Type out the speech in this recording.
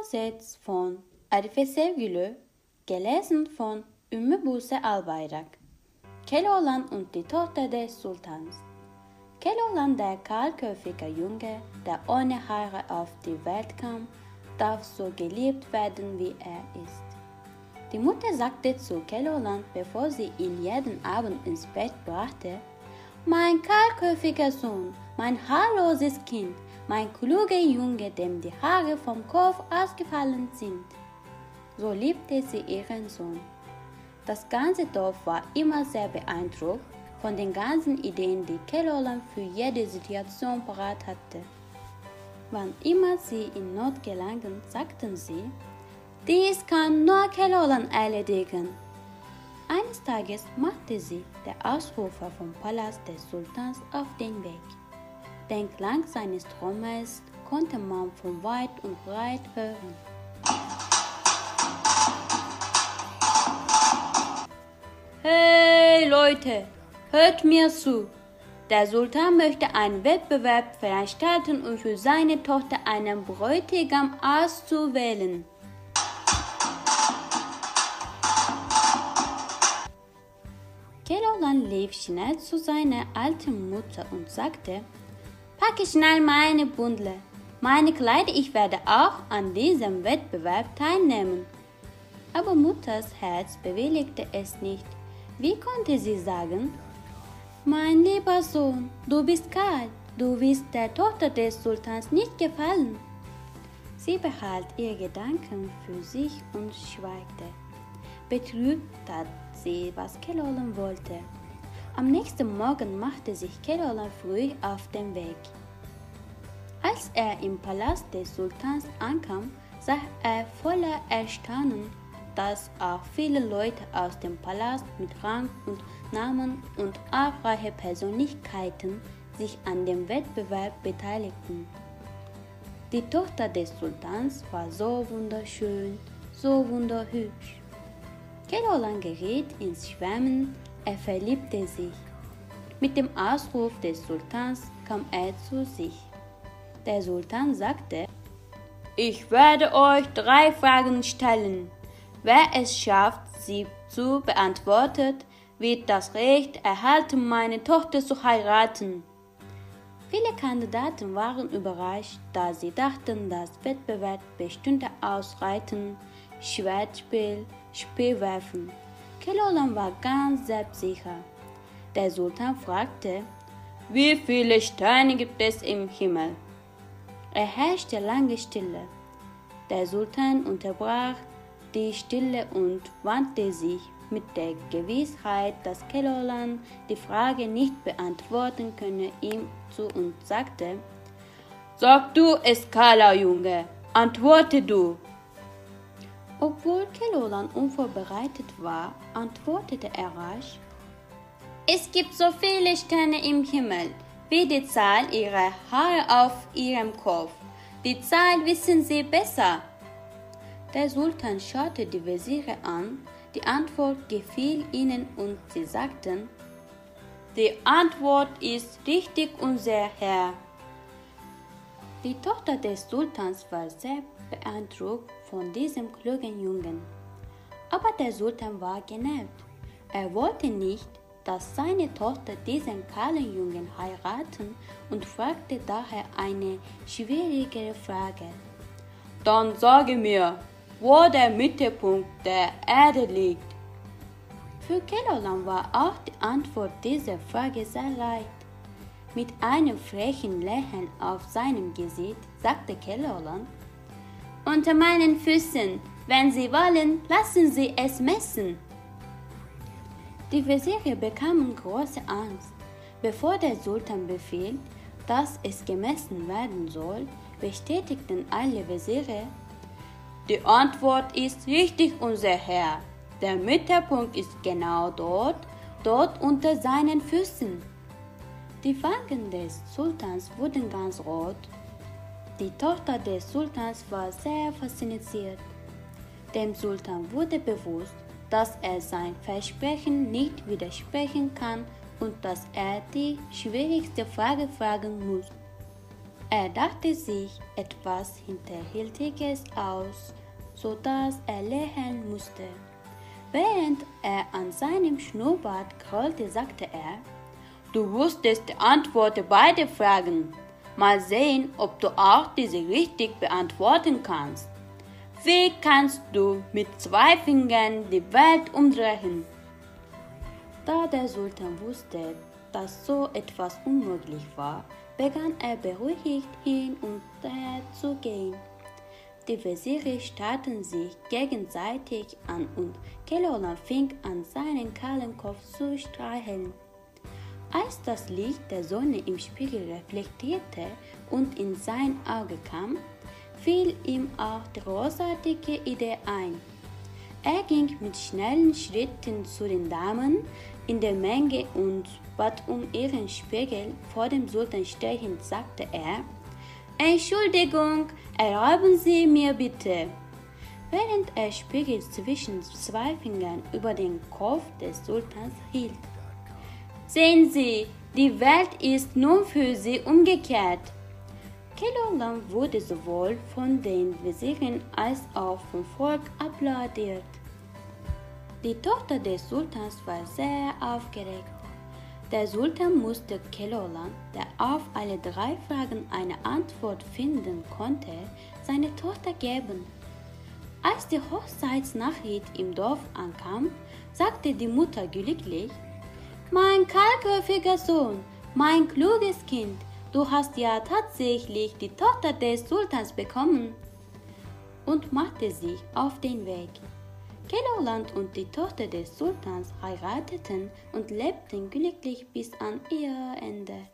Übersetzt von Arife Sevgülü, gelesen von Ümmü Buse Albayrak. Keloğlan und die Tochter des Sultans. Keloğlan der kahlköpfige Junge, der ohne Haare auf die Welt kam, darf so geliebt werden, wie er ist. Die Mutter sagte zu Keloğlan, bevor sie ihn jeden Abend ins Bett brachte, mein kahlköpfiger Sohn, mein haarloses Kind, mein kluger Junge, dem die Haare vom Kopf ausgefallen sind. So liebte sie ihren Sohn. Das ganze Dorf war immer sehr beeindruckt von den ganzen Ideen, die Keloğlan für jede Situation parat hatte. Wann immer sie in Not gelangen, sagten sie, dies kann nur Keloğlan erledigen. Eines Tages machte sie der Ausrufer vom Palast des Sultans auf den Weg. Den Klang seines Trommels konnte man von weit und breit hören. Hey Leute, hört mir zu. Der Sultan möchte einen Wettbewerb veranstalten, um für seine Tochter einen Bräutigam auszuwählen. Keloğlan lief schnell zu seiner alten Mutter und sagte, Packe schnell meine Bundle, meine Kleider, ich werde auch an diesem Wettbewerb teilnehmen. Aber Mutters Herz bewilligte es nicht. Wie konnte sie sagen, mein lieber Sohn, du bist kalt, du wirst der Tochter des Sultans nicht gefallen. Sie behielt ihre Gedanken für sich und schweigte. Betrübt tat sie, was Keloğlan wollte. Am nächsten Morgen machte sich Keloğlan früh auf den Weg. Als er im Palast des Sultans ankam, sah er voller Erstaunen, dass auch viele Leute aus dem Palast mit Rang und Namen und auch reiche Persönlichkeiten sich an dem Wettbewerb beteiligten. Die Tochter des Sultans war so wunderschön, so wunderhübsch. Keloğlan geriet ins Schwärmen, er verliebte sich. Mit dem Ausruf des Sultans kam er zu sich. Der Sultan sagte, ich werde euch drei Fragen stellen. Wer es schafft, sie zu beantworten, wird das Recht erhalten, meine Tochter zu heiraten. Viele Kandidaten waren überrascht, da sie dachten, das Wettbewerb bestünde aus Reiten, Schwertspiel, Spielwerfen. Keloğlan war ganz selbstsicher. Der Sultan fragte, wie viele Sterne gibt es im Himmel? Er herrschte lange Stille. Der Sultan unterbrach die Stille und wandte sich mit der Gewissheit, dass Keloğlan die Frage nicht beantworten könne, ihm zu und sagte, Sag du, Eskala, Junge, antworte du. Obwohl Keloğlan unvorbereitet war, antwortete er rasch, Es gibt so viele Sterne im Himmel, wie die Zahl ihrer Haare auf ihrem Kopf. Die Zahl wissen Sie besser. Der Sultan schaute die Wesire an, die Antwort gefiel ihnen und sie sagten, die Antwort ist richtig, unser Herr. Die Tochter des Sultans war sehr beeindruckt von diesem klugen Jungen. Aber der Sultan war genervt. Er wollte nicht, dass seine Tochter diesen kahlen Jungen heiraten und fragte daher eine schwierigere Frage. Dann sage mir, wo der Mittelpunkt der Erde liegt. Für Keloğlan war auch die Antwort dieser Frage sehr leicht. Mit einem frechen Lächeln auf seinem Gesicht sagte Keloğlan, unter meinen Füßen, wenn Sie wollen, lassen Sie es messen. Die Wesire bekamen große Angst. Bevor der Sultan befiehlt, dass es gemessen werden soll, bestätigten alle Wesire, die Antwort ist richtig, unser Herr. Der Mittelpunkt ist genau dort, dort unter seinen Füßen. Die Wangen des Sultans wurden ganz rot. Die Tochter des Sultans war sehr fasziniert. Dem Sultan wurde bewusst, dass er sein Versprechen nicht widersprechen kann und dass er die schwierigste Frage fragen muss. Er dachte sich etwas Hinterhältiges aus, so dass er lächeln musste. Während er an seinem Schnurrbart krollte, sagte er, Du wusstest die Antwort beide Fragen. Mal sehen, ob du auch diese richtig beantworten kannst. Wie kannst du mit zwei Fingern die Welt umdrehen? Da der Sultan wusste, dass so etwas unmöglich war, begann er beruhigt hin und her zu gehen. Die Wesire starrten sich gegenseitig an und Kelolan fing an, seinen kahlen Kopf zu streicheln. Als das Licht der Sonne im Spiegel reflektierte und in sein Auge kam, fiel ihm auch die großartige Idee ein. Er ging mit schnellen Schritten zu den Damen in der Menge und bat um ihren Spiegel vor dem Sultan stechend, sagte er, Entschuldigung, erlauben Sie mir bitte. Während er Spiegel zwischen zwei Fingern über den Kopf des Sultans hielt. Sehen Sie, die Welt ist nun für Sie umgekehrt. Kelolam wurde sowohl von den Wesiren als auch vom Volk applaudiert. Die Tochter des Sultans war sehr aufgeregt. Der Sultan musste Kelolan, der auf alle drei Fragen eine Antwort finden konnte, seine Tochter geben. Als die Hochzeitsnachricht im Dorf ankam, sagte die Mutter glücklich, mein kahlköpfiger Sohn, mein kluges Kind, du hast ja tatsächlich die Tochter des Sultans bekommen. Und machte sich auf den Weg. Keloland und die Tochter des Sultans heirateten und lebten glücklich bis an ihr Ende.